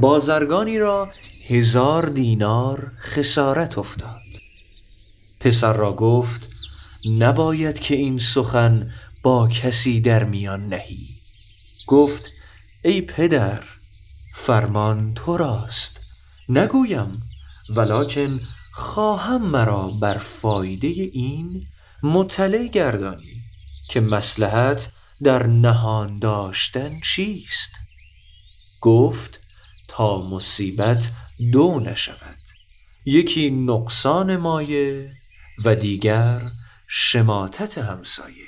بازرگانی را هزار دینار خسارت افتاد. پسر را گفت نباید که این سخن با کسی در میان نهی. گفت ای پدر فرمان تو راست. نگویم ولکن خواهم مرا بر فایده این مطلع گردانی که مصلحت در نهان داشتن چیست. گفت تا مصیبت دو نشود. یکی نقصان مایه و دیگر شماتت همسایه.